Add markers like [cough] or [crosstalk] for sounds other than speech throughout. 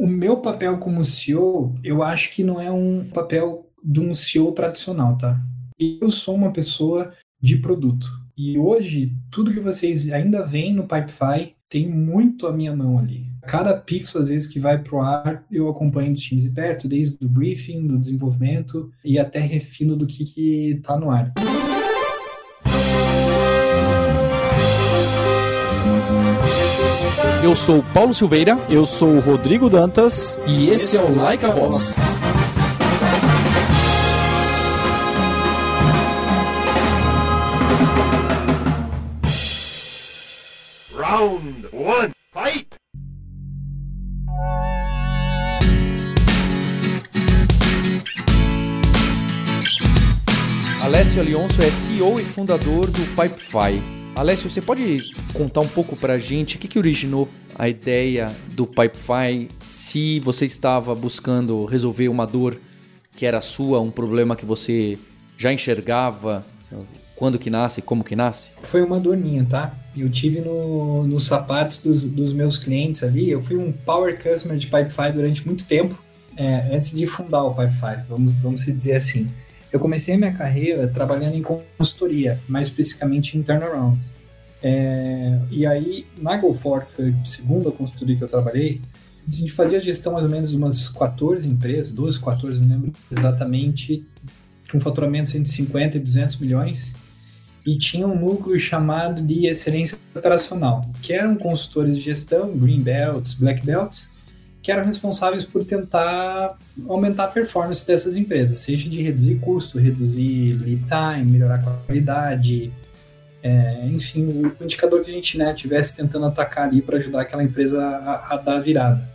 O meu papel como CEO, eu acho que não é um papel de um CEO tradicional, tá? Eu sou uma pessoa de produto. E hoje, tudo que vocês ainda veem no Pipefy tem muito a minha mão ali. Cada pixel, às vezes, que vai para o ar, eu acompanho dos times de perto, desde o briefing, do desenvolvimento e até refino do que está no ar. Eu sou Paulo Silveira, eu sou o Rodrigo Dantas e esse é o Like a Boss. Round 1, fight! Alessio Alionso é CEO e fundador do Pipefy Alessio, você pode contar um pouco para a gente o que, que originou a ideia do Pipefy? Se você estava buscando resolver uma dor que era sua, um problema que você já enxergava, quando que nasce, como que nasce? Foi uma dor minha, tá? Eu tive no, nos sapatos dos, dos meus clientes ali. Eu fui um power customer de Pipefy durante muito tempo, é, antes de fundar o Pipefy, vamos, vamos dizer assim. Eu comecei a minha carreira trabalhando em consultoria, mais especificamente em turnarounds. É, e aí, na GoFor, que foi a segunda consultoria que eu trabalhei, a gente fazia gestão mais ou menos de umas 14 empresas, 12, 14, não lembro exatamente, com faturamento entre 50 e 200 milhões, e tinha um núcleo chamado de excelência operacional, que eram consultores de gestão, green belts, black belts, que eram responsáveis por tentar aumentar a performance dessas empresas, seja de reduzir custo, reduzir lead time, melhorar a qualidade, é, enfim, o indicador que a gente né, tivesse tentando atacar ali para ajudar aquela empresa a, a, dar a virada.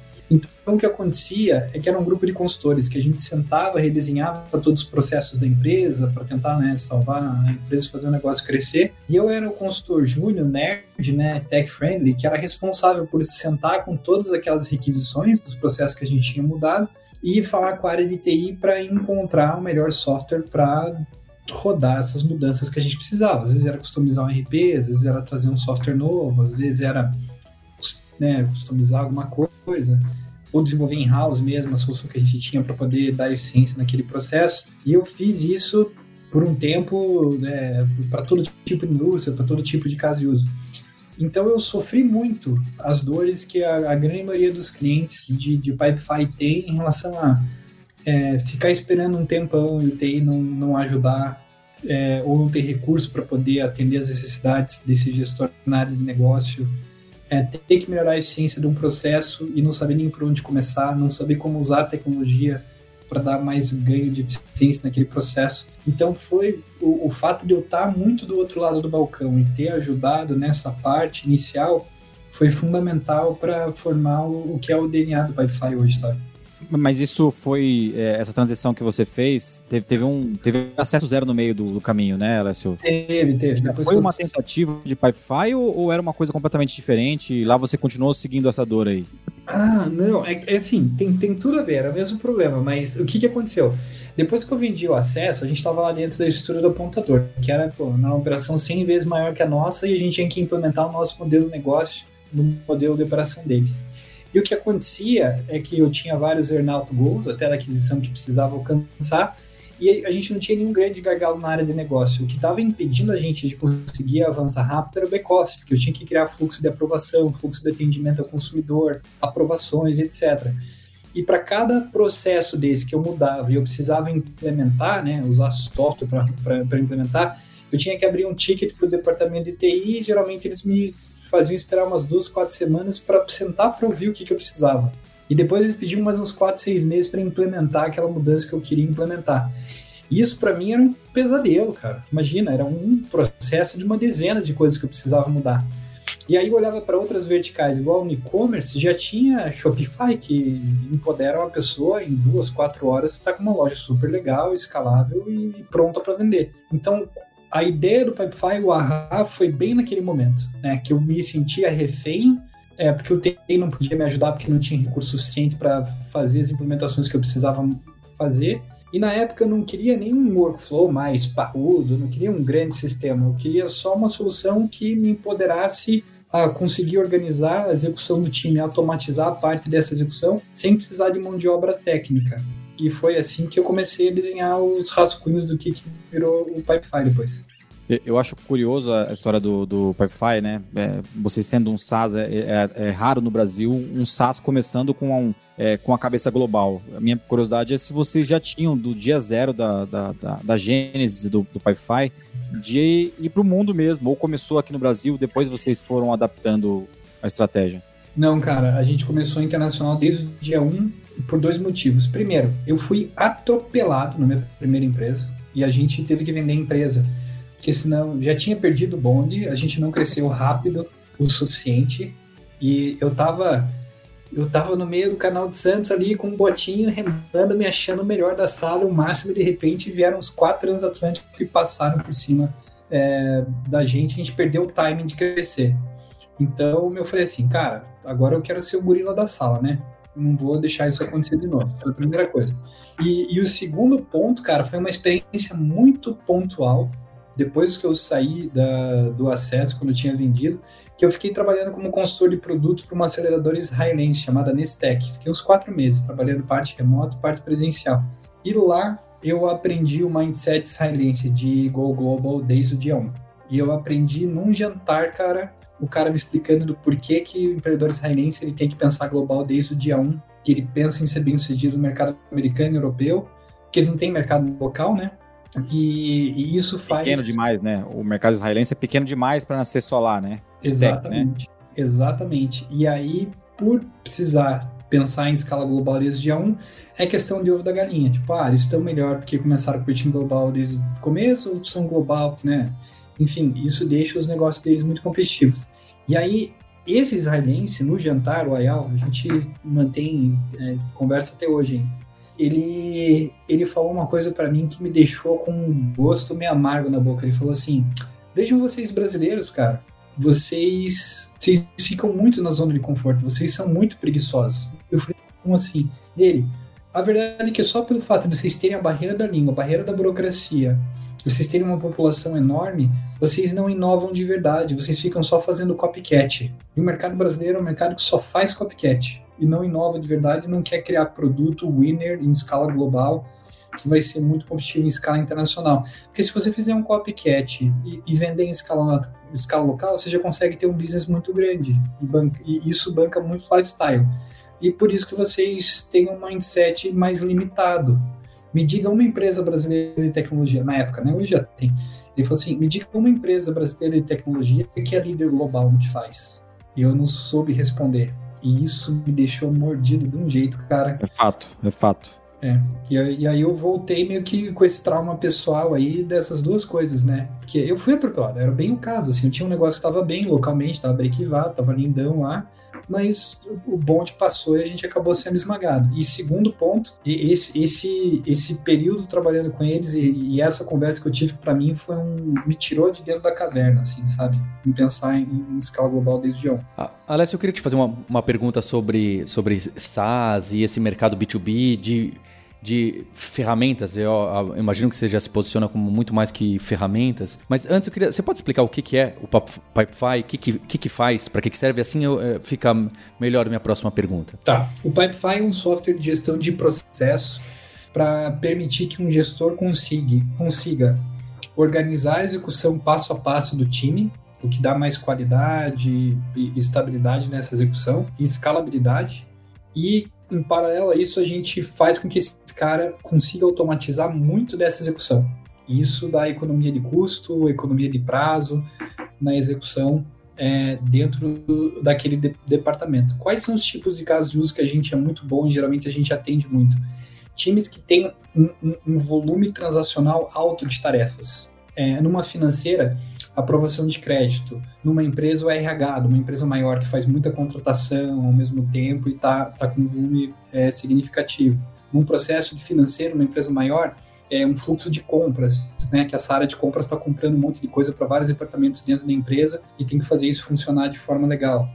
Então, o que acontecia é que era um grupo de consultores que a gente sentava, redesenhava todos os processos da empresa para tentar né, salvar a empresa, fazer o negócio crescer. E eu era o consultor júnior, nerd, né, tech-friendly, que era responsável por sentar com todas aquelas requisições dos processos que a gente tinha mudado e falar com a área de TI para encontrar o melhor software para rodar essas mudanças que a gente precisava. Às vezes era customizar um RP, às vezes era trazer um software novo, às vezes era né, customizar alguma coisa, ou desenvolver em house mesmo a solução que a gente tinha para poder dar essência naquele processo. E eu fiz isso por um tempo né, para todo tipo de indústria, para todo tipo de caso de uso. Então eu sofri muito as dores que a, a grande maioria dos clientes de, de Pipefy tem em relação a é, ficar esperando um tempão e o TI não, não ajudar é, ou não ter recurso para poder atender as necessidades desse gestor na área de negócio, é, ter que melhorar a eficiência de um processo e não saber nem por onde começar, não saber como usar a tecnologia para dar mais ganho de eficiência naquele processo. Então foi o, o, fato de eu estar muito do outro lado do balcão e ter ajudado nessa parte inicial foi fundamental para formar o, o, que é o DNA do Pipefy hoje, sabe? Mas isso foi. É, essa transição que você fez, teve, teve um. Teve acesso zero no meio do, do caminho, né, Alessio? Teve, teve. Depois foi uma tentativa de Pipefy ou, ou, era uma coisa completamente diferente? E lá você continuou seguindo essa dor aí? Ah, não. É, é assim, tem, tem tudo a ver, era o mesmo problema. Mas o que, que aconteceu? Depois que eu vendi o acesso, a gente estava lá dentro da estrutura do apontador, que era pô, uma operação 100 vezes maior que a nossa e a gente tinha que implementar o nosso modelo de negócio no modelo de operação deles. E o que acontecia é que eu tinha vários earnout goals, até da aquisição que precisava alcançar, e a gente não tinha nenhum grande gargalo na área de negócio. O que estava impedindo a gente de conseguir avançar rápido era o back-office, porque eu tinha que criar fluxo de aprovação, fluxo de atendimento ao consumidor, aprovações, etc. E para cada processo desse que eu mudava e eu precisava implementar, né, usar software para implementar, eu tinha que abrir um ticket para o departamento de TI e geralmente eles me faziam esperar umas duas, quatro semanas para sentar para ouvir o que, que eu precisava. E depois eles pediam mais uns quatro, seis meses para implementar aquela mudança que eu queria implementar. Isso para mim era um pesadelo, cara. Imagina, era um processo de uma dezena de coisas que eu precisava mudar. E aí eu olhava para outras verticais, igual no e-commerce, já tinha Shopify, que empodera uma pessoa em duas, quatro horas, está com uma loja super legal, escalável e pronta para vender. Então, a ideia do Pipefy, o foi bem naquele momento, né? Que eu me sentia refém, é, porque o TI não podia me ajudar porque não tinha recurso suficiente para fazer as implementações que eu precisava fazer. E na época eu não queria nenhum workflow mais parrudo, não queria um grande sistema, eu queria só uma solução que me empoderasse conseguir organizar a execução do time, automatizar a parte dessa execução, sem precisar de mão de obra técnica. E foi assim que eu comecei a desenhar os rascunhos do que, que virou o Pipefy depois. Eu acho curioso a história do, do Pipefy, né? É, você sendo um SaaS, é, é, é, raro no Brasil um SaaS começando com, um, é, com a cabeça global. A minha curiosidade é se vocês já tinham, do dia zero da, da, da, da gênese do, do Pipefy, de ir para o mundo mesmo, ou começou aqui no Brasil, depois vocês foram adaptando a estratégia? Não, cara, a gente começou internacional desde o dia 1 por dois motivos. Primeiro, eu fui atropelado na minha primeira empresa e a gente teve que vender a empresa, porque senão já tinha perdido o bonde, a gente não cresceu rápido o suficiente e eu tava eu tava no meio do canal de Santos ali com um botinho remando, me achando o melhor da sala, o máximo, de repente vieram os quatro transatlânticos que passaram por cima é, da gente, a gente perdeu o timing de crescer. Então eu falei assim, cara, agora eu quero ser o gorila da sala, né? Não vou deixar isso acontecer de novo. Foi a primeira coisa. E, e o segundo ponto, cara, foi uma experiência muito pontual. Depois que eu saí da, do acesso, quando eu tinha vendido, que eu fiquei trabalhando como consultor de produto para uma aceleradora israelense chamada Nestec. Fiquei uns quatro meses trabalhando parte remoto, parte presencial. E lá eu aprendi o mindset israelense de Go Global desde o dia 1. E eu aprendi num jantar, cara, o cara me explicando do porquê que o empreendedor israelense ele tem que pensar global desde o dia 1, que ele pensa em ser bem sucedido no mercado americano e europeu, que eles não têm mercado local, né? E, e isso faz. Pequeno demais, né? O mercado israelense é pequeno demais para nascer só lá, né? Exatamente. né? Exatamente. E aí, por precisar pensar em escala global desde dia 1, é questão de ovo da galinha. Tipo, ah, eles estão melhor porque começaram com o time global desde o começo, ou são global, né? Enfim, isso deixa os negócios deles muito competitivos. E aí, esse israelense, no jantar, o Ayal, a gente mantém é, conversa até hoje ainda. Ele, ele falou uma coisa para mim que me deixou com um gosto meio amargo na boca. Ele falou assim: Vejam vocês brasileiros, cara, vocês, vocês ficam muito na zona de conforto, vocês são muito preguiçosos. Eu falei: Como assim? Dele, a verdade é que só pelo fato de vocês terem a barreira da língua, a barreira da burocracia, vocês terem uma população enorme, vocês não inovam de verdade, vocês ficam só fazendo copycat. E o mercado brasileiro é um mercado que só faz copycat e não inova de verdade, não quer criar produto winner em escala global que vai ser muito competitivo em escala internacional. Porque se você fizer um copycat e, e vender em escala, escala local, você já consegue ter um business muito grande e, banca, e isso banca muito lifestyle. E por isso que vocês têm um mindset mais limitado. Me diga uma empresa brasileira de tecnologia, na época, né? Hoje já tem. Ele falou assim: me diga uma empresa brasileira de tecnologia que é líder global no que faz. E eu não soube responder. E isso me deixou mordido de um jeito, cara. É fato, é fato. É. E, e, aí eu voltei meio que com esse trauma pessoal aí dessas duas coisas, né? Porque eu fui atropelado, era bem o caso, assim, eu tinha um negócio que estava bem localmente, estava brequivado, estava lindão lá, mas o bonde passou e a gente acabou sendo esmagado. E segundo ponto, esse, esse, esse período trabalhando com eles e, e essa conversa que eu tive para mim foi um. me tirou de dentro da caverna, assim, sabe? Em pensar em, em escala global desde ontem. Ah, Alessio, eu queria te fazer uma, uma pergunta sobre, sobre SaaS e esse mercado B2B de de ferramentas. Eu, eu, imagino que você já se posiciona como muito mais que ferramentas. Mas antes eu queria. Você pode explicar o que, que é o Pipefy? O que, que, que, faz? Para que, que serve? Assim eu, é, fica melhor a minha próxima pergunta. Tá. O Pipefy é um software de gestão de processo para permitir que um gestor consiga, consiga organizar a execução passo a passo do time, o que dá mais qualidade e estabilidade nessa execução e escalabilidade. E em paralelo a isso, a gente faz com que esse cara consiga automatizar muito dessa execução. Isso dá economia de custo, economia de prazo na execução é, dentro do, daquele de, departamento. Quais são os tipos de casos de uso que a gente é muito bom e geralmente a gente atende muito? Times que têm um, um, um volume transacional alto de tarefas. É, numa financeira, aprovação de crédito. Numa empresa, o RH, numa empresa maior que faz muita contratação ao mesmo tempo e está tá com um volume é, significativo. Num processo de financeiro, uma empresa maior, é um fluxo de compras, né? Que essa área de compras está comprando um monte de coisa para vários departamentos dentro da empresa e tem que fazer isso funcionar de forma legal.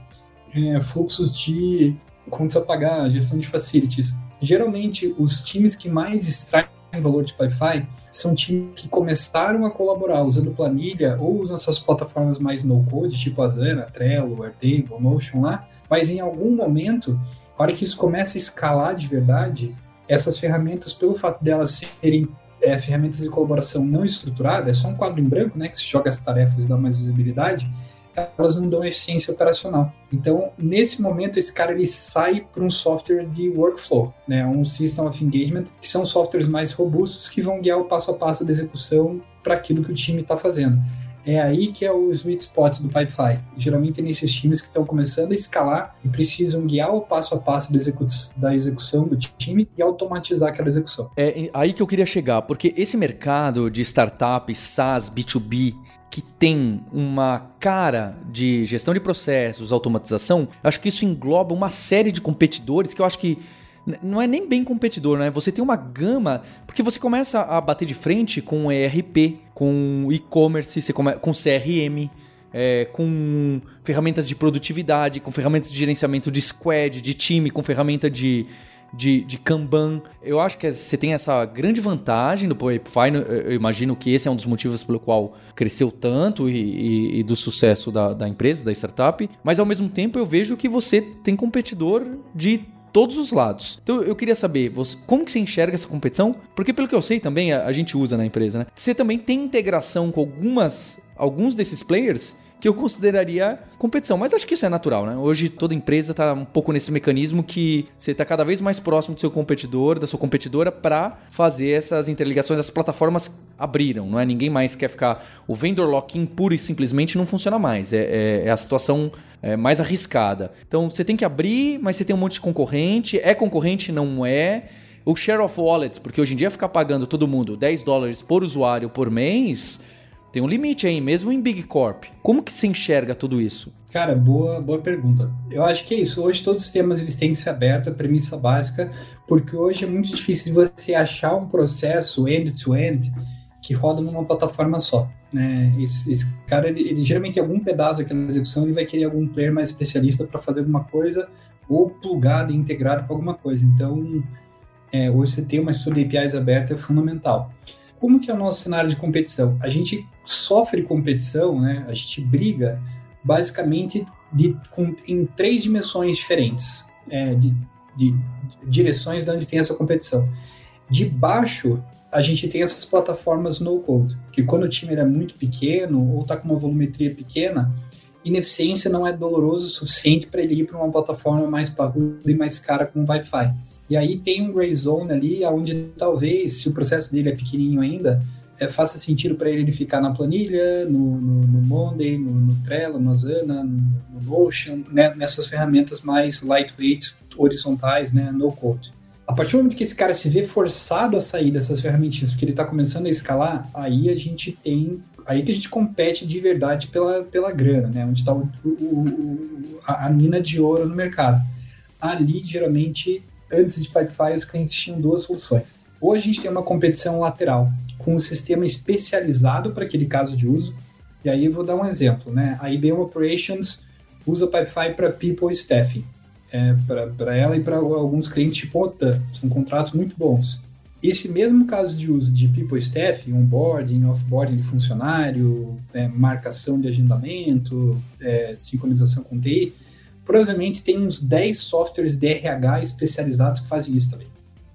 É, fluxos de contas a pagar, gestão de facilities. Geralmente, os times que mais extraem valor de Pipefy são times que começaram a colaborar usando planilha ou usando essas plataformas mais no-code, tipo Asana, Trello, Airtable, Notion lá, mas em algum momento, a hora que isso começa a escalar de verdade, essas ferramentas, pelo fato delas serem é, ferramentas de colaboração não estruturada, é só um quadro em branco, né, que se joga as tarefas e dá mais visibilidade, elas não dão eficiência operacional. Então, nesse momento, esse cara ele sai para um software de workflow, né, um System of Engagement, que são softwares mais robustos que vão guiar o passo a passo da execução para aquilo que o time está fazendo. É aí que é o sweet spot do Pipefy. Geralmente é nesses times que estão começando a escalar e precisam guiar o passo a passo da, execu da execução do time e automatizar aquela execução. É aí que eu queria chegar, porque esse mercado de startups, SaaS, B2B, que tem uma cara de gestão de processos, automatização, acho que isso engloba uma série de competidores que eu acho que não é nem bem competidor, né? Você tem uma gama, porque você começa a bater de frente com ERP, com e-commerce, com CRM, é, com ferramentas de produtividade, com ferramentas de gerenciamento de squad, de time, com ferramenta de, de, de Kanban. Eu acho que você tem essa grande vantagem do Pipefy. Eu imagino que esse é um dos motivos pelo qual cresceu tanto e, e, e do sucesso da, da empresa, da startup. Mas ao mesmo tempo eu vejo que você tem competidor de todos os lados. Então eu queria saber, você, como que você enxerga essa competição? Porque pelo que eu sei também, a, a gente usa na empresa, né? Você também tem integração com algumas, alguns desses players que eu consideraria competição. Mas acho que isso é natural, né? Hoje toda empresa está um pouco nesse mecanismo que você está cada vez mais próximo do seu competidor, da sua competidora, para fazer essas interligações. As plataformas abriram, não é? Ninguém mais quer ficar. O vendor lock-in pura e simplesmente não funciona mais. É, é, é a situação é, mais arriscada. Então você tem que abrir, mas você tem um monte de concorrente. É concorrente, não é? O share of wallet, porque hoje em dia ficar pagando todo mundo 10 dólares por usuário por mês tem um limite aí, mesmo em Big Corp. Como que se enxerga tudo isso? Cara, boa, boa pergunta. Eu acho que é isso. Hoje todos os temas eles têm que ser abertos, a premissa básica, porque hoje é muito difícil você achar um processo end-to-end -end que roda numa plataforma só. Né? Esse, esse cara, ele, ele, geralmente algum pedaço daquela execução, ele vai querer algum player mais especialista para fazer alguma coisa ou plugado e integrado com alguma coisa. Então, é, hoje você ter uma estrutura de APIs aberta é fundamental como que é o nosso cenário de competição? A gente sofre competição, né? A gente briga basicamente de, com, em três dimensões diferentes, é, de, de, direções de onde tem essa competição. De baixo, a gente tem essas plataformas no-code, que quando o time era muito pequeno ou está com uma volumetria pequena, ineficiência não é doloroso o suficiente para ele ir para uma plataforma mais parruda e mais cara como o Wi-Fi. E aí tem um gray zone ali, onde talvez, se o processo dele é pequenininho ainda, é, faça sentido para ele ficar na planilha, no, no, no Monday, no, no, Trello, no Asana, no, no Notion, né, nessas ferramentas mais lightweight, horizontais, né, no code. A partir do momento que esse cara se vê forçado a sair dessas ferramentas, porque ele está começando a escalar, aí a gente tem aí que a gente compete de verdade pela, pela grana, né? Onde está a, a mina de ouro no mercado. Ali, geralmente, antes de Pipefy, os clientes tinham duas soluções. Ou a gente tem uma competição lateral, com um sistema especializado para aquele caso de uso. E aí eu vou dar um exemplo, né? A IBM Operations usa Pipefy para People Staffing, é, para ela e para alguns clientes tipo OTAN. São contratos muito bons. Esse mesmo caso de uso de People Staffing, onboarding, offboarding de funcionário, é, marcação de agendamento, é, sincronização com TI, Provavelmente tem uns 10 softwares de RH especializados que fazem isso também.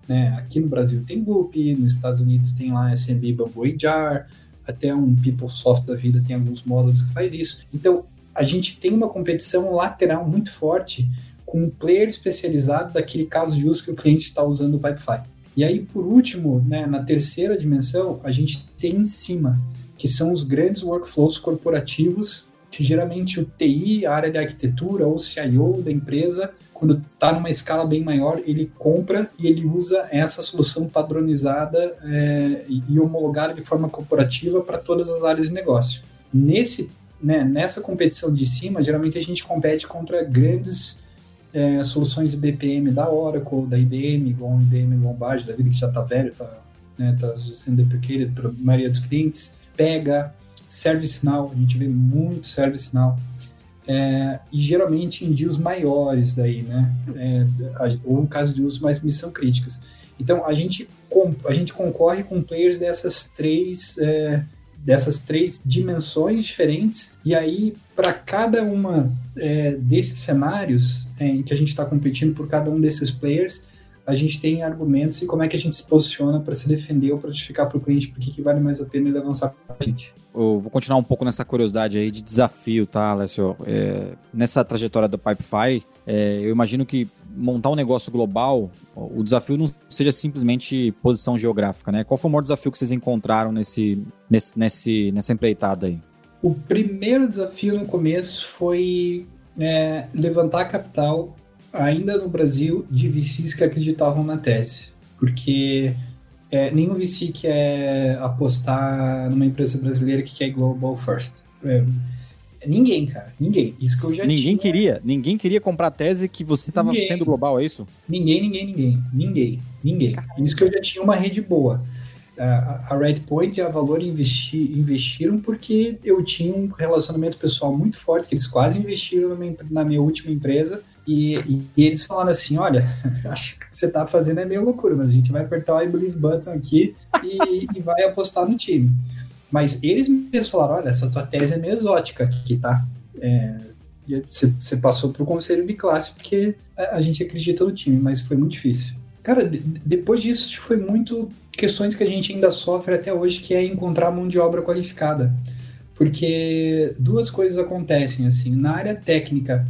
Né? Aqui no Brasil tem Goop, nos Estados Unidos tem lá SMB Bamboo HR, até um PeopleSoft da vida tem alguns módulos que faz isso. Então, a gente tem uma competição lateral muito forte com um player especializado daquele caso de uso que o cliente está usando o Pipefy. E aí, por último, né, na terceira dimensão, a gente tem em cima, que são os grandes workflows corporativos que geralmente o TI, a área de arquitetura ou o CIO da empresa, quando está numa escala bem maior, ele compra e ele usa essa solução padronizada é, e homologada de forma corporativa para todas as áreas de negócio. Nesse, né, nessa competição de cima, geralmente a gente compete contra grandes é, soluções BPM da Oracle, da IBM, igual o IBM Lombard, da vida que já está velho, está né, tá sendo deprecated para a maioria dos clientes, Pega, ServiceNow, a gente vê muito ServiceNow. É, e geralmente em deals maiores daí, né? É, ou em caso de uso mais missão críticas. Então a gente, a gente concorre com players dessas três é, dessas três dimensões diferentes e aí para cada uma é, desses cenários é, em que a gente está competindo por cada um desses players a gente tem argumentos e como é que a gente se posiciona para se defender ou para justificar para o cliente por que vale mais a pena ele avançar com a gente. Eu vou continuar um pouco nessa curiosidade aí de desafio, tá, Alessio? É, nessa trajetória do Pipefy, é, eu imagino que montar um negócio global, o desafio não seja simplesmente posição geográfica, né? Qual foi o maior desafio que vocês encontraram nesse, nesse, nesse nessa empreitada aí? O primeiro desafio no começo foi é, levantar capital ainda no Brasil, de VCs que acreditavam na tese. Porque é, nenhum VC quer apostar numa empresa brasileira que quer global first. É, ninguém, cara, ninguém. Isso que eu já ninguém tinha... queria, ninguém queria comprar a tese que você estava sendo global, é isso? Ninguém, ninguém, ninguém, ninguém, ninguém. Caramba. Isso que eu já tinha uma rede boa. A, a Redpoint e a Valor investi, investiram porque eu tinha um relacionamento pessoal muito forte, que eles quase investiram na minha, na minha última empresa e, e, eles falaram assim: olha, [laughs] acho que você tá fazendo é meio loucura, mas a gente vai apertar o I believe button aqui e, e vai apostar no time. Mas eles mesmos falaram: olha, essa tua tese é meio exótica aqui, tá? É, você passou pro conselho de classe porque a, a, gente acredita no time, mas foi muito difícil. Cara, de, depois disso foi muito questões que a gente ainda sofre até hoje, que é encontrar mão de obra qualificada. Porque duas coisas acontecem, assim, na área técnica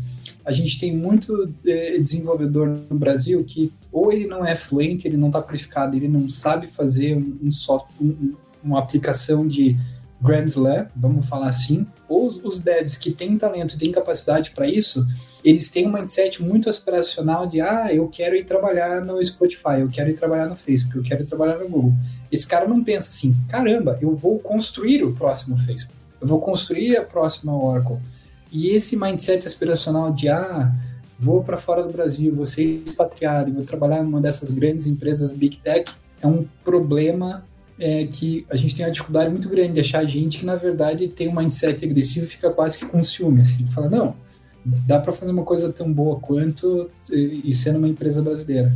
a gente tem muito é, desenvolvedor no Brasil que ou ele não é fluente, ele não está qualificado, ele não sabe fazer um, um software, um, uma aplicação de Grand Slam, vamos falar assim, ou os, os devs que têm talento e têm capacidade para isso, eles têm um mindset muito aspiracional de ah, eu quero ir trabalhar no Spotify, eu quero ir trabalhar no Facebook, eu quero ir trabalhar no Google. Esse cara não pensa assim, caramba, eu vou construir o próximo Facebook, eu vou construir a próxima Oracle e esse mindset aspiracional de, ah, vou para fora do Brasil, vou ser expatriado, vou trabalhar em uma dessas grandes empresas Big Tech, é um problema é, que a gente tem uma dificuldade muito grande de achar gente que, na verdade, tem um mindset agressivo e fica quase que com ciúme, assim, fala, não, dá para fazer uma coisa tão boa quanto e, e sendo uma empresa brasileira.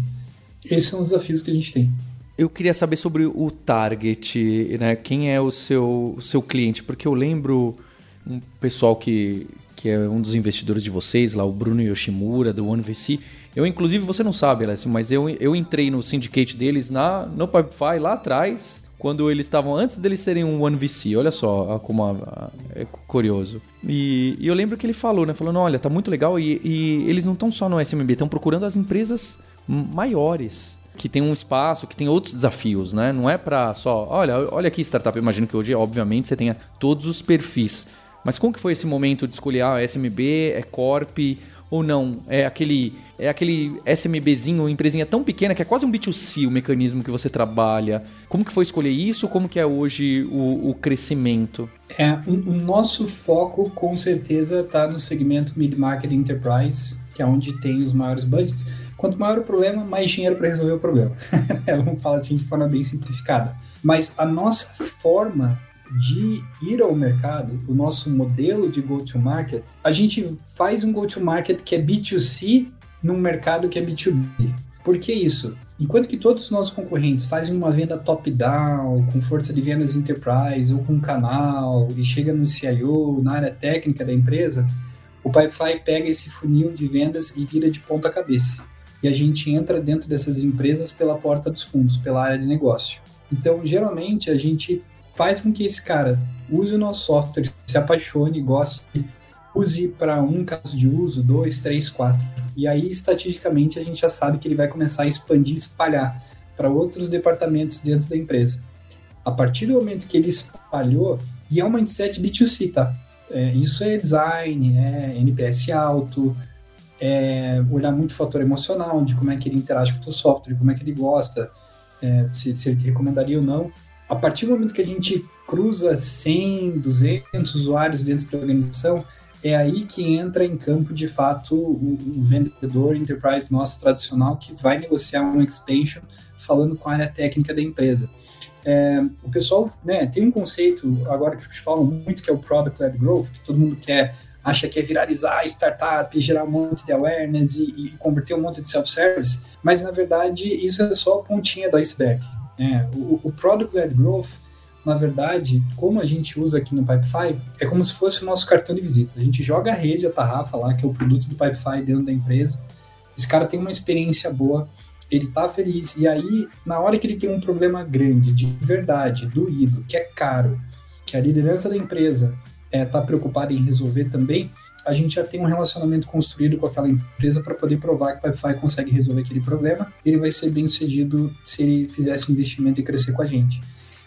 Esses são os desafios que a gente tem. Eu queria saber sobre o target, né? Quem é o seu, o seu cliente? Porque eu lembro um pessoal que, que é um dos investidores de vocês, lá o Bruno Yoshimura, do OneVC. Eu, inclusive, você não sabe, Alessio, mas eu, eu entrei no syndicate deles na, no Pipefy lá atrás, quando eles estavam antes deles serem um OneVC. Olha só como a, a, é curioso. E, e, eu lembro que ele falou, né? Falando, olha, tá muito legal e, e eles não estão só no SMB, estão procurando as empresas maiores que tem um espaço, que tem outros desafios, né? Não é para só, olha, olha aqui startup. Imagino que hoje, obviamente, você tenha todos os perfis. Mas como que foi esse momento de escolher, ah, SMB, é Corp ou não? É aquele, é aquele SMBzinho, empresinha tão pequena que é quase um B2C o mecanismo que você trabalha. Como que foi escolher isso? Como que é hoje o, o crescimento? É, o, o nosso foco com certeza está no segmento mid-market enterprise, que é onde tem os maiores budgets. Quanto maior o problema, mais dinheiro para resolver o problema. [laughs] Vamos falar assim de forma bem simplificada. Mas a nossa forma de ir ao mercado, o nosso modelo de go-to-market, a gente faz um go-to-market que é B2C num mercado que é B2B. Por que isso? Enquanto que todos os nossos concorrentes fazem uma venda top-down, com força de vendas enterprise ou com canal, e chega no CIO, na área técnica da empresa, o Pipefy pega esse funil de vendas e vira de ponta cabeça. E a gente entra dentro dessas empresas pela porta dos fundos, pela área de negócio. Então, geralmente, a gente faz com que esse cara use o nosso software, se apaixone, goste, use para um caso de uso, dois, três, quatro. E aí, estatisticamente, a gente já sabe que ele vai começar a expandir, espalhar para outros departamentos dentro da empresa. A partir do momento que ele espalhou, e é um mindset B2C, tá? É, isso é design, é NPS alto, é olhar muito o fator emocional, de como é que ele interage com o teu software, como é que ele gosta, é, se, se ele te recomendaria ou não a partir do momento que a gente cruza 100, 200 usuários dentro da organização, é aí que entra em campo, de fato, o, vendedor enterprise nosso tradicional que vai negociar um expansion falando com a área técnica da empresa. É, o pessoal né, tem um conceito, agora que falam muito, que é o Product-Led Growth, que todo mundo quer acha que é viralizar startup, gerar um monte de awareness e, e converter um monte de self-service, mas na verdade isso é só a pontinha do iceberg. Né? O, o Product-Led Growth, na verdade, como a gente usa aqui no Pipefy, é como se fosse o nosso cartão de visita. A gente joga a rede, a tarrafa lá, que é o produto do Pipefy dentro da empresa, esse cara tem uma experiência boa, ele tá feliz, e aí, na hora que ele tem um problema grande, de verdade, doído, que é caro, que a liderança da empresa está é, preocupada em resolver também, a gente já tem um relacionamento construído com aquela empresa para poder provar que o Pipefy consegue resolver aquele problema. Ele vai ser bem sucedido se ele fizesse investimento e crescer com a gente.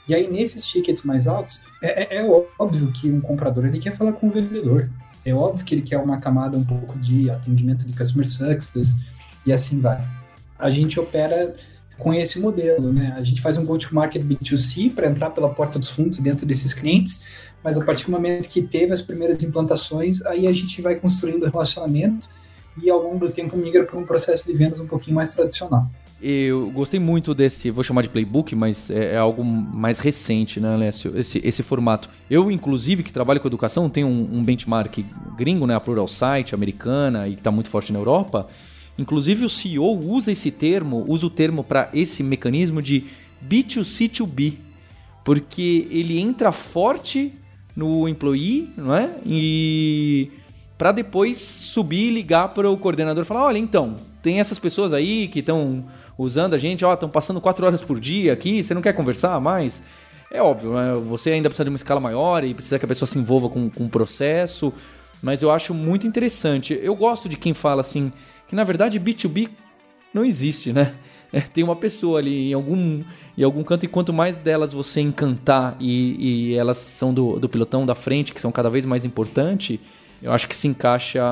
E aí, nesses tickets mais altos, é, é, é óbvio que um comprador ele quer falar com o vendedor. É óbvio que ele quer uma camada um pouco de atendimento de customer success e assim vai. A gente opera com esse modelo, né? A gente faz um go-to-market B2C para entrar pela porta dos fundos dentro desses clientes, mas a partir do momento que teve as primeiras implantações, aí a gente vai construindo relacionamento e ao longo do tempo migra para um processo de vendas um pouquinho mais tradicional. Eu gostei muito desse, vou chamar de playbook, mas é, é algo mais recente, né, Alessio? Esse, esse formato. Eu, inclusive, que trabalho com educação, tenho um, um benchmark gringo, né, a Pluralsight, americana, e que está muito forte na Europa. Inclusive, o CEO usa esse termo, usa o termo para esse mecanismo de B2C2B, porque ele entra forte no employee, não é? E para depois subir e ligar para o coordenador e falar: olha, então, tem essas pessoas aí que estão usando a gente, ó, estão passando quatro horas por dia aqui, você não quer conversar mais? É óbvio, né? você ainda precisa de uma escala maior e precisa que a pessoa se envolva com, com o processo, mas eu acho muito interessante. Eu gosto de quem fala assim, que na verdade B2B não existe, né? É, tem uma pessoa ali em algum, em algum canto, e quanto mais delas você encantar e, e elas são do, do pilotão da frente, que são cada vez mais importantes, eu acho que se encaixa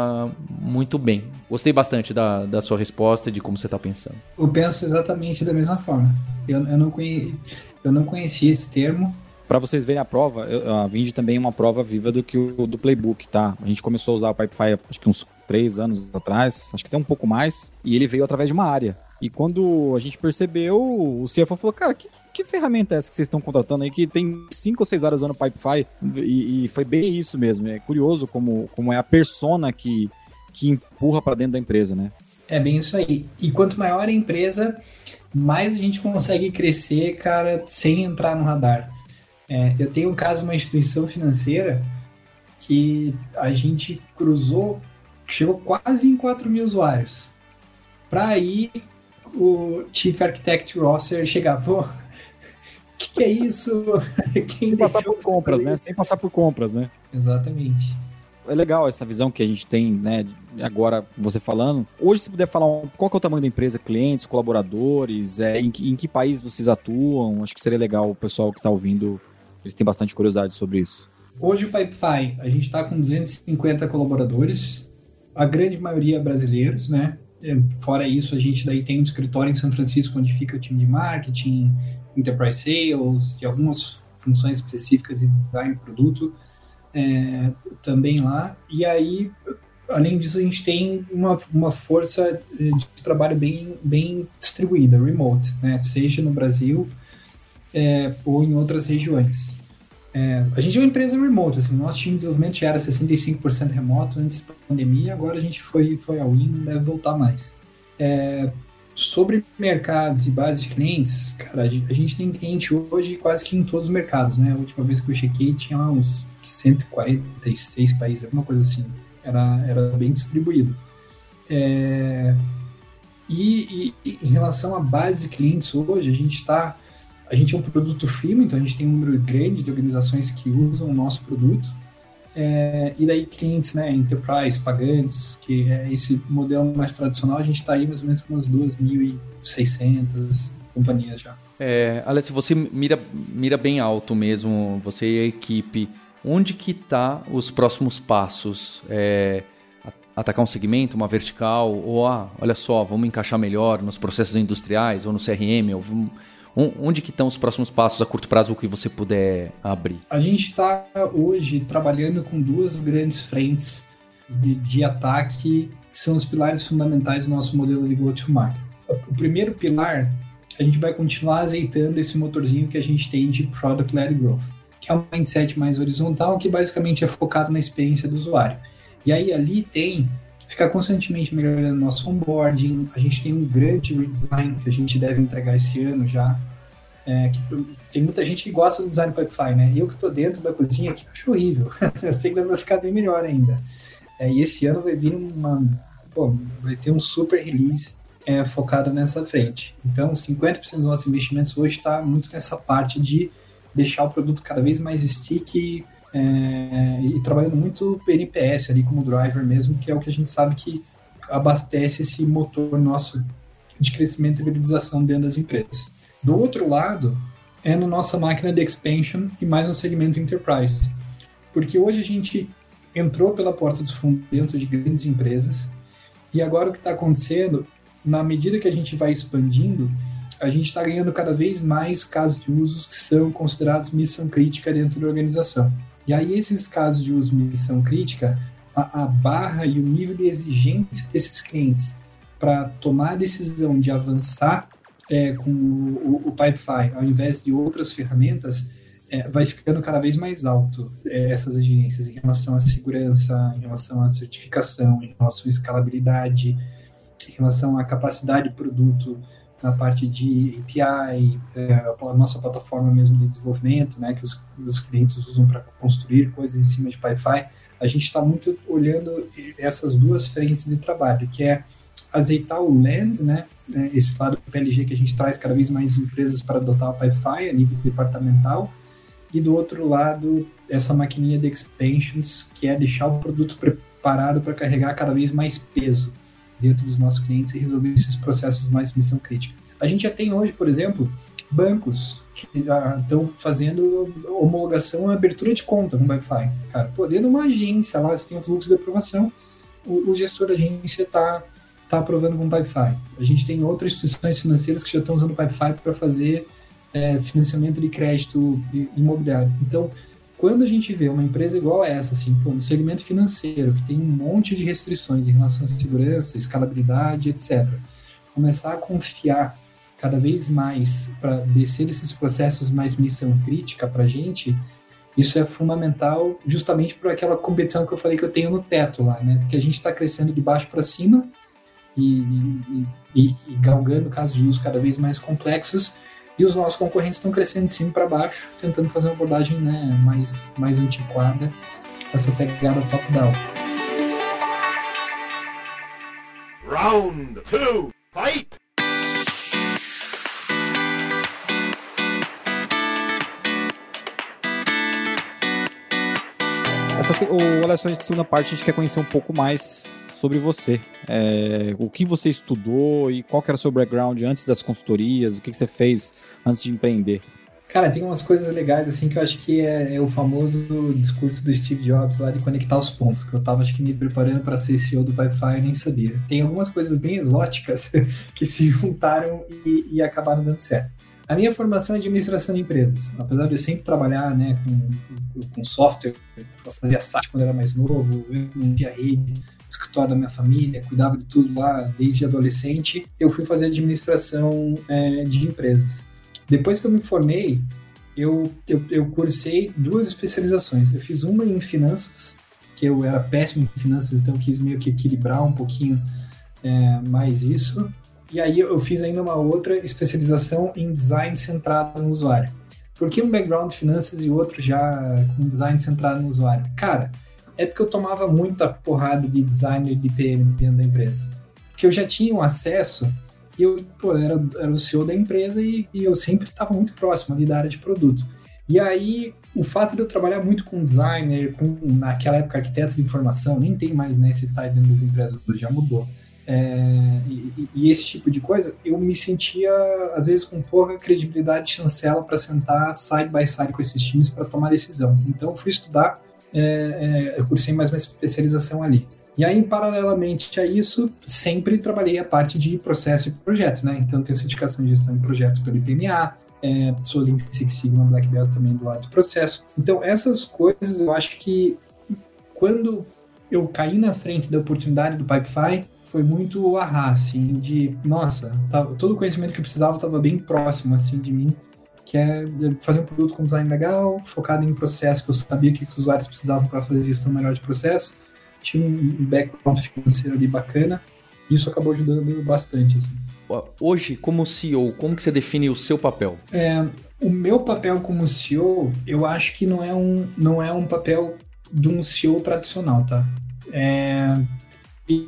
muito bem. Gostei bastante da, da sua resposta e de como você está pensando. Eu penso exatamente da mesma forma. Eu, eu, não, conhe, eu não conhecia esse termo. Para vocês verem a prova, a Vind também é uma prova viva do que o do Playbook, tá? A gente começou a usar o Pipefy acho que uns três anos atrás, acho que até um pouco mais, e ele veio através de uma área. E quando a gente percebeu, o CFO falou, cara, que, que ferramenta é essa que vocês estão contratando aí que tem cinco ou seis áreas usando Pipefy? E, e, foi bem isso mesmo. É curioso como, como é a persona que, que empurra para dentro da empresa, né? É bem isso aí. E quanto maior a empresa, mais a gente consegue crescer, cara, sem entrar no radar. É, eu tenho um caso uma instituição financeira que a gente cruzou, chegou quase em 4 mil usuários. Para aí o Chief Architect Rosser chegar, pô, [laughs] que, que é isso? [laughs] Quem Sem passar por compras, né? Sem passar por compras, né? Exatamente. É legal essa visão que a gente tem, né? Agora, você falando. Hoje, se puder falar um, qual é o tamanho da empresa, clientes, colaboradores, é, em, em que país vocês atuam, acho que seria legal o pessoal que está ouvindo, eles têm bastante curiosidade sobre isso. Hoje, o Pipefy, a gente está com 250 colaboradores, a grande maioria brasileiros, né? É, fora isso, a gente daí tem um escritório em São Francisco onde fica o time de marketing, enterprise sales e algumas funções específicas de design produto é, também lá. E aí, além disso, a gente tem uma, uma força de trabalho bem, bem distribuída, remote, né? seja no Brasil é, ou em outras regiões. É, a gente é uma empresa remote, assim, nosso time de desenvolvimento já era 65% remoto antes da pandemia, agora a gente foi, foi ao in deve voltar mais. É, sobre mercados e base de clientes, cara, a gente tem cliente hoje quase que em todos os mercados, né? A última vez que eu chequei tinha lá uns 146 países, alguma coisa assim. Era, era bem distribuído. É, e, e, em relação à base de clientes hoje, a gente está. A gente é um produto firme, então a gente tem um número grande de organizações que usam o nosso produto. É, e daí clientes, né, enterprise, pagantes, que é esse modelo mais tradicional, a gente está aí mais ou menos com umas 2.600 companhias já. É, Alessio, você mira, mira bem alto mesmo, você e a equipe. Onde que tá os próximos passos? É, atacar um segmento, uma vertical, ou ah, olha só, vamos encaixar melhor nos processos industriais ou no CRM, ou vamos Onde que estão os próximos passos a curto prazo que você puder abrir? A gente está hoje trabalhando com duas grandes frentes de, de ataque que são os pilares fundamentais do nosso modelo de go-to-market. O primeiro pilar, a gente vai continuar azeitando esse motorzinho que a gente tem de Product-Led Growth, que é um mindset mais horizontal, que basicamente é focado na experiência do usuário. E aí ali tem ficar constantemente melhorando nosso onboarding. A gente tem um grande redesign que a gente deve entregar esse ano já. É, que, tem muita gente que gosta do design Pipefy, né? Eu que estou dentro da cozinha aqui acho horrível. [laughs] eu sei que deve ficar bem melhor ainda. É, e esse ano vai vir uma. Pô, vai ter um super release é, focado nessa frente. Então, 50% dos nossos investimentos hoje está muito nessa parte de deixar o produto cada vez mais sticky é, e trabalhando muito NPS ali como driver mesmo, que é o que a gente sabe que abastece esse motor nosso de crescimento e habilitação dentro das empresas. Do outro lado, é na nossa máquina de expansion e mais no segmento enterprise. Porque hoje a gente entrou pela porta dos fundos dentro de grandes empresas e agora o que está acontecendo, na medida que a gente vai expandindo, a gente está ganhando cada vez mais casos de usos que são considerados missão crítica dentro da organização. E aí, esses casos de uso missão crítica, a, a barra e o nível de exigência desses clientes para tomar a decisão de avançar é, com o, o Pipefy ao invés de outras ferramentas, é, vai ficando cada vez mais alto é, essas exigências em relação à segurança, em relação à certificação, em relação à escalabilidade, em relação à capacidade de produto na parte de API, é, a nossa plataforma mesmo de desenvolvimento, né, que os, os clientes usam para construir coisas em cima de Pi-Fi, a gente está muito olhando essas duas frentes de trabalho, que é azeitar o land, né, né esse lado do PLG que a gente traz cada vez mais empresas para adotar o Pi-Fi a nível departamental, e do outro lado, essa maquininha de expansions, que é deixar o produto preparado para carregar cada vez mais peso dentro dos nossos clientes e resolver esses processos mais missão crítica. A gente já tem hoje, por exemplo, bancos que estão fazendo homologação e abertura de conta com Wi-Fi. Cara, pô, dentro de uma agência lá, você tem um fluxo de aprovação, o, o gestor da agência está tá aprovando com Wi-Fi. A gente tem outras instituições financeiras que já estão usando Wi-Fi para fazer é, financiamento de crédito imobiliário. Então, quando a gente vê uma empresa igual essa, assim, pô, no segmento financeiro, que tem um monte de restrições em relação à segurança, escalabilidade, etc., começar a confiar cada vez mais para descer esses processos mais missão crítica para a gente, isso é fundamental justamente por aquela competição que eu falei que eu tenho no teto lá, né? Porque a gente está crescendo de baixo para cima e, e, e, e galgando casos de uso cada vez mais complexos e os nossos concorrentes estão crescendo de cima para baixo, tentando fazer uma abordagem né, mais, mais antiquada, essa pegada top-down. Round 2, fight! Essa, o Alessandro, de segunda parte, a gente quer conhecer um pouco mais sobre você. É, o que você estudou e qual era o seu background antes das consultorias, o que, que você fez antes de empreender? Cara, tem umas coisas legais assim que eu acho que é, é, o famoso discurso do Steve Jobs lá de conectar os pontos, que eu tava acho que me preparando para ser CEO do Pipefy e nem sabia. Tem algumas coisas bem exóticas [laughs] que se juntaram e, e, acabaram dando certo. A minha formação é administração de empresas. Apesar de eu sempre trabalhar né, com, com software, eu fazia site quando era mais novo, eu não tinha rede, escritório da minha família, cuidava de tudo lá desde adolescente, eu fui fazer administração é, de empresas. Depois que eu me formei, eu, eu, eu cursei duas especializações. Eu fiz uma em finanças, que eu era péssimo em finanças, então quis meio que equilibrar um pouquinho é, mais isso. E aí eu fiz ainda uma outra especialização em design centrado no usuário. Por que um background de finanças e outro já com design centrado no usuário? Cara, é porque eu tomava muita porrada de designer de PM dentro da empresa. Porque eu já tinha um acesso, e eu pô, era, era o CEO da empresa e, e eu sempre estava muito próximo ali da área de produto. E aí, o fato de eu trabalhar muito com designer, com, naquela época, arquiteto de informação, nem tem mais né, type dentro das empresas, já mudou. É, e, e, esse tipo de coisa, eu me sentia, às vezes, com pouca credibilidade e chancela para sentar side by side com esses times para tomar decisão. Então, fui estudar é, é, eu cursei mais uma especialização ali. E aí, paralelamente a isso, sempre trabalhei a parte de processo e projeto, né? Então, tenho certificação de gestão de projetos pelo IPMA, é, sou Lean Six Sigma Black Belt também do lado do processo. Então, essas coisas eu acho que quando eu caí na frente da oportunidade do Pipefy, foi muito arra, assim, de, nossa, tava, todo o conhecimento que eu precisava estava bem próximo, assim, de mim que é fazer um produto com design legal, focado em processo, que eu sabia que os usuários precisavam para fazer gestão melhor de processo, tinha um background financeiro ali bacana. Isso acabou ajudando bastante. Assim. Hoje, como CEO, como que você define o seu papel? É, o meu papel como CEO, eu acho que não é um, não é um papel de um CEO tradicional, tá? É,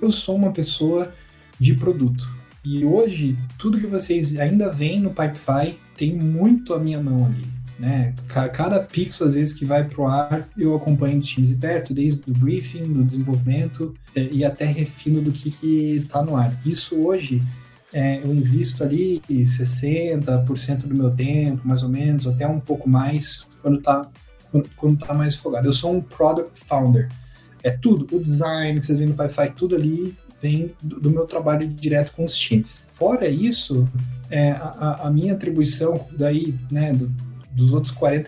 eu sou uma pessoa de produto. E hoje, tudo que vocês ainda veem no Pipefy tem muito a minha mão ali. Né? Cada pixel, às vezes, que vai para o ar, eu acompanho os times de perto, desde o briefing, do desenvolvimento é, e até refino do que está no ar. Isso hoje, é, eu invisto ali 60% do meu tempo, mais ou menos, até um pouco mais, quando está quando, quando tá mais folgado. Eu sou um product founder. É tudo, o design que vocês veem no Pipefy, tudo ali vem do, do, meu trabalho direto com os times. Fora isso, é, a, a, minha atribuição daí, né, do, dos outros 40%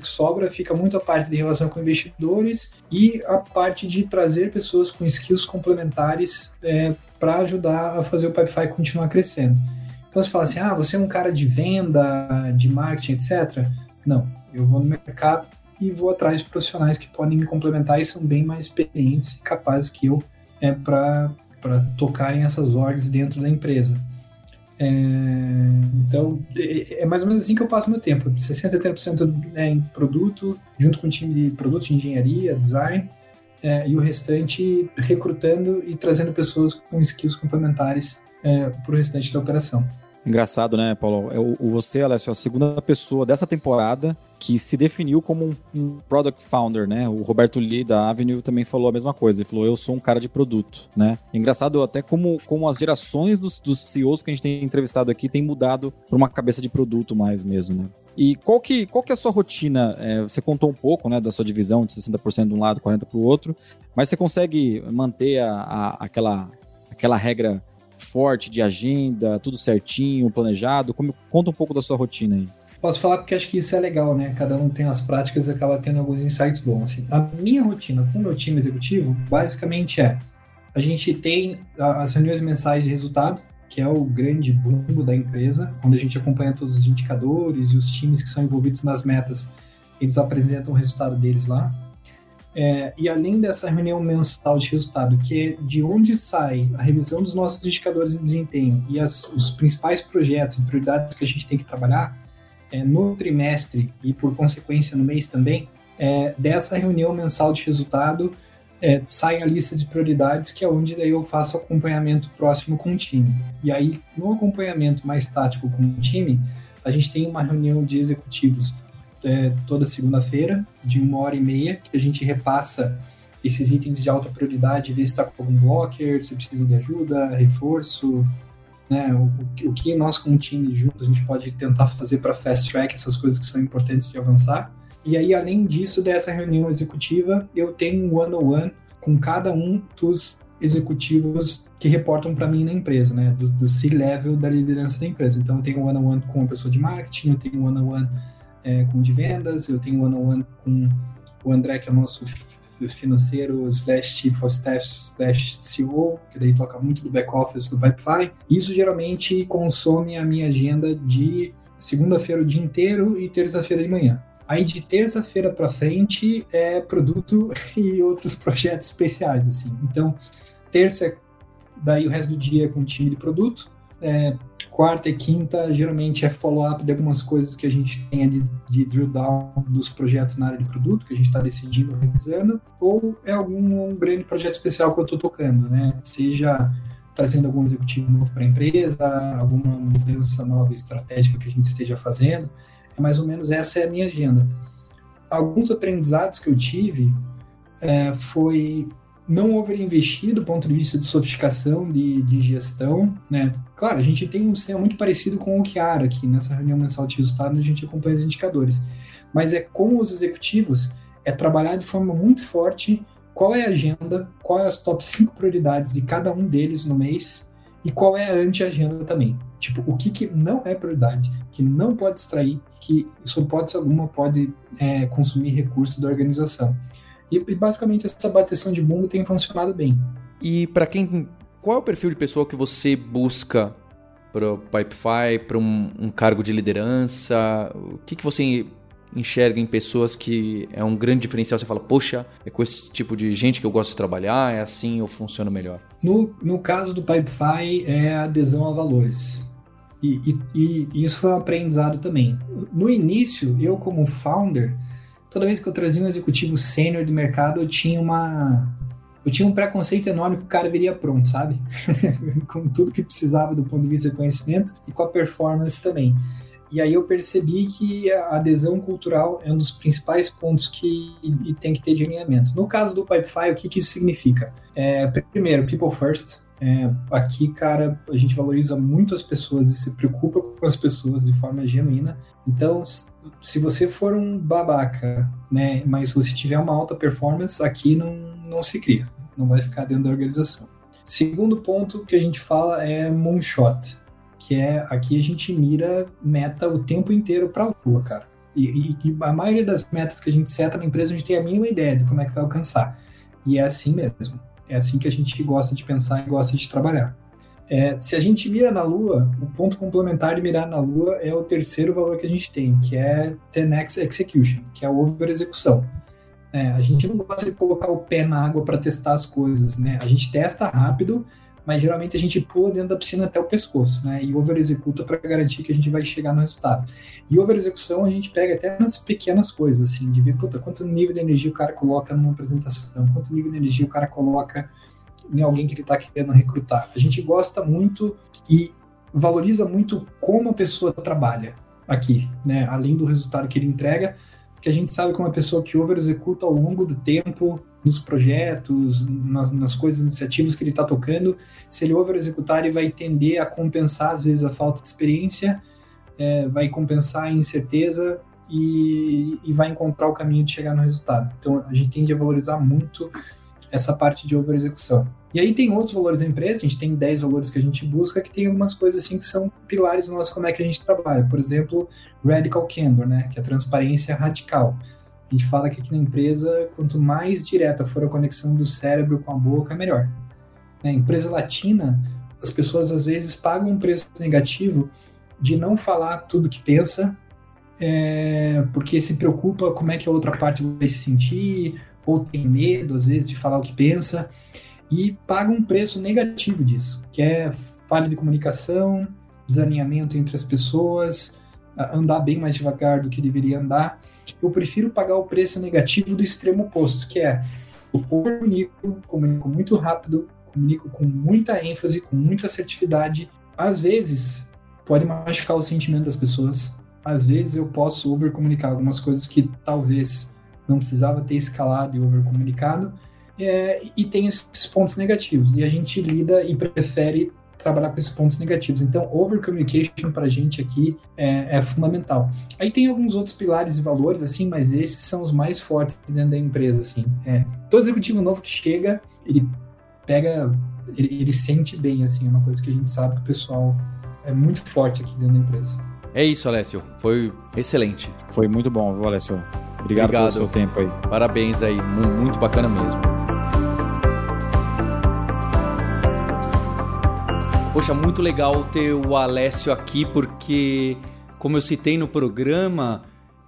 que sobra, fica muito a parte de relação com investidores e a parte de trazer pessoas com skills complementares é, para ajudar a fazer o Pipefy continuar crescendo. Então você fala assim, ah, você é um cara de venda, de marketing, etc. Não, eu vou no mercado e vou atrás de profissionais que podem me complementar e são bem mais experientes e capazes que eu é, para tocarem essas orgs dentro da empresa. É, então, é, é, mais ou menos assim que eu passo meu tempo. 60%, 70% é em produto, junto com o time de produto, de engenharia, design, é, e o restante recrutando e trazendo pessoas com skills complementares é, para o restante da operação. Engraçado, né, Paulo? É o, você, Alessio, é a segunda pessoa dessa temporada que se definiu como um, product founder, né? O Roberto Lee da Avenue também falou a mesma coisa. Ele falou: eu sou um cara de produto, né? Engraçado até como, como as gerações dos, dos CEOs que a gente tem entrevistado aqui têm mudado para uma cabeça de produto mais mesmo, né? E qual que, qual que é a sua rotina? É, você contou um pouco né, da sua divisão de 60% de um lado, 40% para o outro, mas você consegue manter a, a, aquela, aquela regra forte de agenda, tudo certinho, planejado? Como, conta um pouco da sua rotina aí. Posso falar porque acho que isso é legal, né? Cada um tem as práticas e acaba tendo alguns insights bons. Assim. A minha rotina com o meu time executivo, basicamente é: a gente tem as reuniões mensais de resultado, que é o grande bumbo da empresa, onde a gente acompanha todos os indicadores e os times que são envolvidos nas metas, eles apresentam o resultado deles lá. É, e além dessa reunião mensal de resultado, que é de onde sai a revisão dos nossos indicadores de desempenho e as, os principais projetos e prioridades que a gente tem que trabalhar é, no trimestre e, por consequência, no mês também, é, dessa reunião mensal de resultado é, sai a lista de prioridades, que é onde daí eu faço acompanhamento próximo com o time. E aí, no acompanhamento mais tático com o time, a gente tem uma reunião de executivos é, toda segunda-feira, de uma hora e meia, que a gente repassa esses itens de alta prioridade, vê se está com algum blocker, se precisa de ajuda, reforço, né, o, o, que nós como time juntos a gente pode tentar fazer para fast track essas coisas que são importantes de avançar. E aí, além disso, dessa reunião executiva, eu tenho um one-on-one com cada um dos executivos que reportam para mim na empresa, né, do, do C-level da liderança da empresa. Então, eu tenho um one-on-one com a pessoa de marketing, eu tenho um one-on-one é, com de vendas, eu tenho one-on-one com o André, que é o nosso financeiro slash chief of staff slash CEO, que daí toca muito do back office do Pipefy. Isso geralmente consome a minha agenda de segunda-feira o dia inteiro e terça-feira de manhã. Aí de terça-feira para frente é produto [laughs] e outros projetos especiais assim. Então, terça daí o resto do dia é com o time de produto, é, quarta e quinta geralmente é follow-up de algumas coisas que a gente tem de, de drill down dos projetos na área de produto, que a gente está decidindo, revisando, ou é algum um grande projeto especial que eu estou tocando, né? Seja trazendo algum executivo novo para a empresa, alguma mudança nova estratégica que a gente esteja fazendo. É mais ou menos essa é a minha agenda. Alguns aprendizados que eu tive é, foi não overinvestir do ponto de vista de sofisticação de, de gestão, né? Claro, a gente tem um sistema muito parecido com o Chiara aqui, nessa reunião mensal de resultado, a gente acompanha os indicadores. Mas é com os executivos, é trabalhar de forma muito forte qual é a agenda, qual é as top 5 prioridades de cada um deles no mês e qual é a anti-agenda também. Tipo, o que, que não é prioridade, que não pode extrair, que, sob hipótese alguma, pode é, consumir recursos da organização. E, e basicamente essa bateção de bumbo tem funcionado bem. E para quem. Qual é o perfil de pessoa que você busca para o Pipefy, para um, um, cargo de liderança? O que, que você enxerga em pessoas que é um grande diferencial? Você fala, poxa, é com esse tipo de gente que eu gosto de trabalhar, é assim eu funciono melhor? No, no caso do Pipefy, é adesão a valores. E, e, e, isso foi um aprendizado também. No início, eu como founder, toda vez que eu trazia um executivo sênior de mercado, eu tinha uma, eu tinha um preconceito enorme que o cara viria pronto, sabe? [laughs] com tudo que precisava do ponto de vista de conhecimento e com a performance também. E aí eu percebi que a adesão cultural é um dos principais pontos que tem que ter de alinhamento. No caso do Pipefy, o que, que isso significa? É, primeiro, people first. É, aqui, cara, a gente valoriza muito as pessoas e se preocupa com as pessoas de forma genuína. Então, se você for um babaca, né, mas você tiver uma alta performance, aqui não, não se cria não vai ficar dentro da organização. Segundo ponto que a gente fala é moonshot, que é aqui a gente mira meta o tempo inteiro para a lua, cara. E, e, a maioria das metas que a gente seta na empresa, a gente tem a mínima ideia de como é que vai alcançar. E é assim mesmo. É assim que a gente gosta de pensar e gosta de trabalhar. É, se a gente mira na Lua, o ponto complementar de mirar na Lua é o terceiro valor que a gente tem, que é 10x Execution, que é a over-execução. É, a gente não gosta de colocar o pé na água para testar as coisas, né? A gente testa rápido, mas geralmente a gente pula dentro da piscina até o pescoço, né? E over executa para garantir que a gente vai chegar no resultado. E over execução a gente pega até nas pequenas coisas, assim, de ver, puta, quanto nível de energia o cara coloca numa apresentação, quanto nível de energia o cara coloca em alguém que ele está querendo recrutar. A gente gosta muito e valoriza muito como a pessoa trabalha aqui, né? Além do resultado que ele entrega, que a gente sabe que uma pessoa que over executa ao longo do tempo nos projetos, nas, nas coisas, iniciativas que ele está tocando, se ele over executar, ele vai tender a compensar às vezes a falta de experiência, é, vai compensar a incerteza e, e vai encontrar o caminho de chegar no resultado. Então a gente tende a valorizar muito essa parte de over execução. E aí tem outros valores da empresa, a gente tem 10 valores que a gente busca, que tem algumas coisas assim que são pilares nossos como é que a gente trabalha. Por exemplo, Radical Candor, né, que é a transparência radical. A gente fala que aqui na empresa, quanto mais direta for a conexão do cérebro com a boca, melhor. Na empresa latina, as pessoas às vezes pagam um preço negativo de não falar tudo que pensa, é, porque se preocupa como é que a outra parte vai se sentir, ou tem medo, às vezes, de falar o que pensa e paga um preço negativo disso, que é falha de comunicação, desalinhamento entre as pessoas, andar bem mais devagar do que deveria andar. Eu prefiro pagar o preço negativo do extremo oposto, que é eu comunico, comunico muito rápido, comunico com muita ênfase, com muita assertividade. Às vezes, pode machucar o sentimento das pessoas. Às vezes, eu posso overcomunicar algumas coisas que talvez não precisava ter escalado e overcomunicado é, e tem esses pontos negativos. E a gente lida e prefere trabalhar com esses pontos negativos. Então, over communication para a gente aqui é, é, fundamental. Aí tem alguns outros pilares e valores, assim, mas esses são os mais fortes dentro da empresa, assim. É, todo executivo novo que chega, ele pega, ele, ele sente bem, assim, é uma coisa que a gente sabe que o pessoal é muito forte aqui dentro da empresa. É isso, Alessio. Foi excelente. Foi muito bom, viu, Alessio? Obrigado, Obrigado pelo seu tempo aí. Parabéns aí, muito bacana mesmo. Poxa, muito legal ter o Alessio aqui, porque, como eu citei no programa,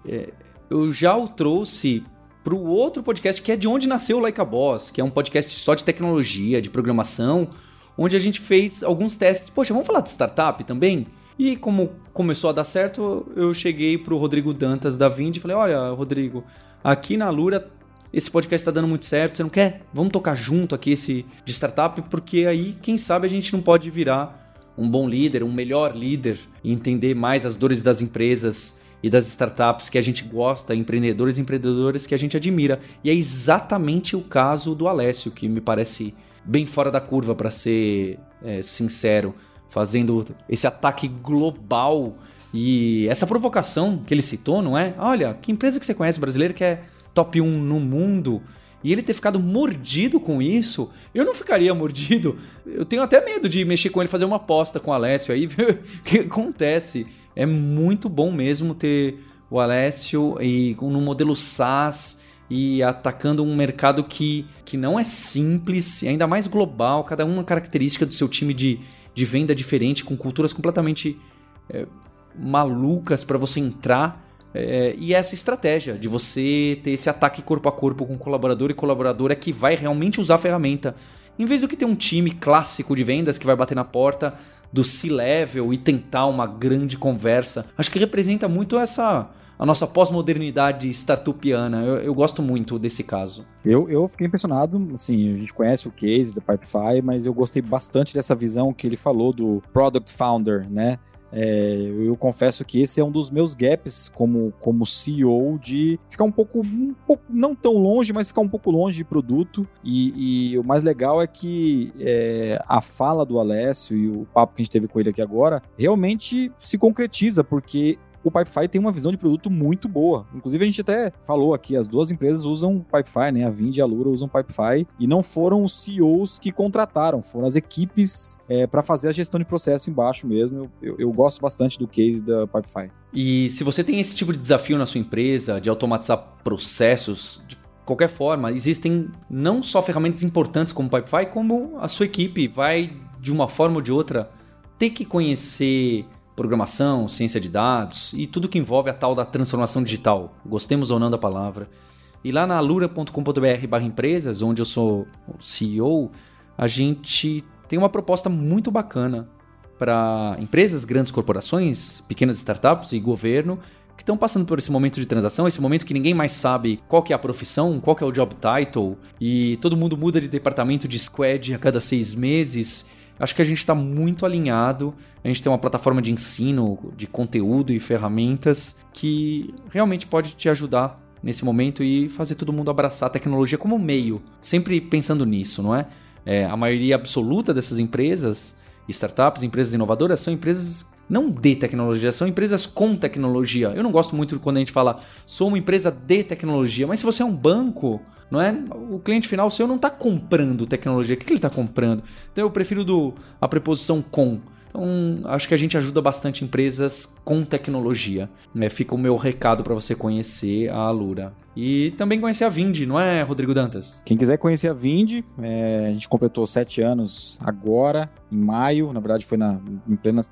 é, eu já o trouxe para o outro podcast que é de onde nasceu o Like a Boss, que é um podcast só de tecnologia, de programação, onde a gente fez alguns testes. Poxa, vamos falar de startup também? E como começou a dar certo, eu cheguei para o Rodrigo Dantas da Vind e falei: Olha, Rodrigo, aqui na Lura esse podcast está dando muito certo, você não quer? Vamos tocar junto aqui esse de startup, porque aí, quem sabe, a gente não pode virar um bom líder, um melhor líder e entender mais as dores das empresas e das startups que a gente gosta, empreendedores e empreendedoras que a gente admira. E é exatamente o caso do Alessio, que me parece bem fora da curva, para ser é, sincero, fazendo esse ataque global e essa provocação que ele citou, não é? Olha, que empresa que você conhece brasileira que é top 1 no mundo e ele ter ficado mordido com isso, eu não ficaria mordido. Eu tenho até medo de mexer com ele, fazer uma aposta com o Alessio aí, [laughs] ver o que acontece. É muito bom mesmo ter o Alessio e no modelo SaaS e atacando um mercado que, que não é simples, ainda mais global, cada uma característica do seu time de, de venda diferente, com culturas completamente é, malucas para você entrar É, e essa estratégia de você ter esse ataque corpo a corpo com colaborador e colaboradora que vai realmente usar a ferramenta. Em vez do que ter um time clássico de vendas que vai bater na porta do C-level e tentar uma grande conversa. Acho que representa muito essa a nossa pós-modernidade startupiana. Eu, eu, gosto muito desse caso. Eu, eu fiquei impressionado, assim, a gente conhece o case da Pipefy, mas eu gostei bastante dessa visão que ele falou do Product Founder, né? É, eu confesso que esse é um dos meus gaps como, como CEO de ficar um pouco, um pouco, não tão longe, mas ficar um pouco longe de produto. E, e o mais legal é que é, a fala do Alessio e o papo que a gente teve com ele aqui agora realmente se concretiza, porque o Pipefy tem uma visão de produto muito boa. Inclusive, a gente até falou aqui, as duas empresas usam Pipefy, né? A Vind e a Lura usam Pipefy, e não foram os CEOs que contrataram, foram as equipes é, para fazer a gestão de processo embaixo mesmo. Eu, eu, eu gosto bastante do case da Pipefy. E se você tem esse tipo de desafio na sua empresa, de automatizar processos, de qualquer forma, existem não só ferramentas importantes como o Pipefy, como a sua equipe vai, de uma forma ou de outra, ter que conhecer programação, ciência de dados e tudo que envolve a tal da transformação digital, gostemos ou não da palavra. E lá na alura.com.br empresas, onde eu sou CEO, a gente tem uma proposta muito bacana para empresas, grandes corporações, pequenas startups e governo que estão passando por esse momento de transação, esse momento que ninguém mais sabe qual que é a profissão, qual que é o job title, e todo mundo muda de departamento de squad a cada seis meses, Acho que a gente está muito alinhado. A gente tem uma plataforma de ensino, de conteúdo e ferramentas que realmente pode te ajudar nesse momento e fazer todo mundo abraçar a tecnologia como meio. Sempre pensando nisso, não é? é a maioria absoluta dessas empresas, startups, empresas inovadoras, são empresas não de tecnologia, são empresas com tecnologia. Eu não gosto muito quando a gente fala sou uma empresa de tecnologia, mas se você é um banco, não é? O cliente final seu não está comprando tecnologia. O que ele está comprando? Então eu prefiro do, a preposição com. Então, acho que a gente ajuda bastante empresas com tecnologia. Né? Fica o meu recado para você conhecer a Alura. E também conhecer a Vind, não é, Rodrigo Dantas? Quem quiser conhecer a Vind, é, a gente completou sete anos agora, em maio. Na verdade, foi na, em plena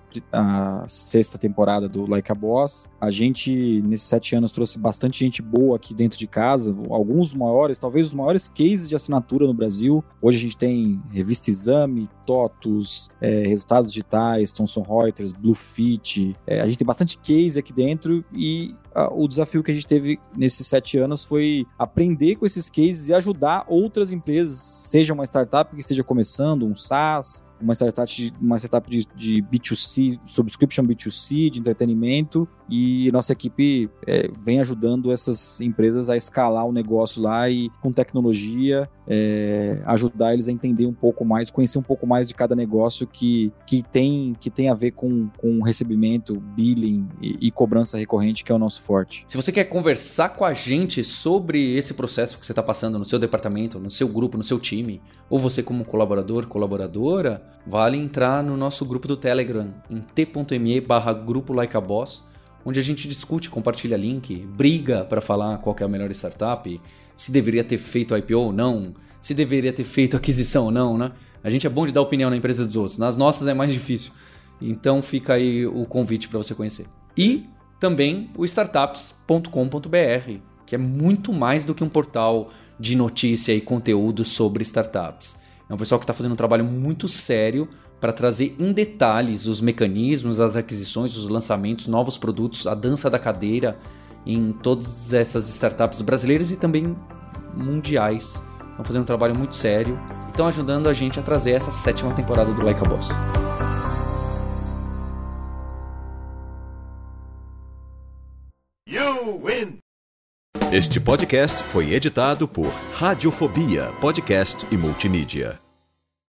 sexta temporada do Like a Boss. A gente, nesses sete anos, trouxe bastante gente boa aqui dentro de casa. Alguns maiores, talvez os maiores cases de assinatura no Brasil. Hoje a gente tem Revista Exame, TOTUS, é, Resultados Digitais, Thomson Reuters, Bluefit. É, a gente tem bastante case aqui dentro e o desafio que a gente teve nesses sete anos foi aprender com esses cases e ajudar outras empresas, seja uma startup que esteja começando, um SaaS, uma startup, de, uma startup de, de B2C, subscription B2C, de entretenimento, e nossa equipe é, vem ajudando essas empresas a escalar o negócio lá e com tecnologia é, ajudar eles a entender um pouco mais, conhecer um pouco mais de cada negócio que, que, tem, que tem a ver com, com recebimento, billing e, e cobrança recorrente, que é o nosso forte. Se você quer conversar com a gente sobre esse processo que você está passando no seu departamento, no seu grupo, no seu time, ou você como colaborador, colaboradora, vale entrar no nosso grupo do Telegram em t.me barra grupo like a boss, onde a gente discute, compartilha link, briga para falar qual é a melhor startup, se deveria ter feito IPO ou não, se deveria ter feito aquisição ou não, né? A gente é bom de dar opinião na empresa dos outros, nas nossas é mais difícil. Então fica aí o convite para você conhecer. E também o startups.com.br, que é muito mais do que um portal de notícia e conteúdo sobre startups. É um pessoal que está fazendo um trabalho muito sério para trazer em detalhes os mecanismos, as aquisições, os lançamentos, novos produtos, a dança da cadeira em todas essas startups brasileiras e também mundiais. Estão fazendo um trabalho muito sério e estão ajudando a gente a trazer essa sétima temporada do Like a Boss. Este podcast foi editado por Radiofobia, podcast e multimídia.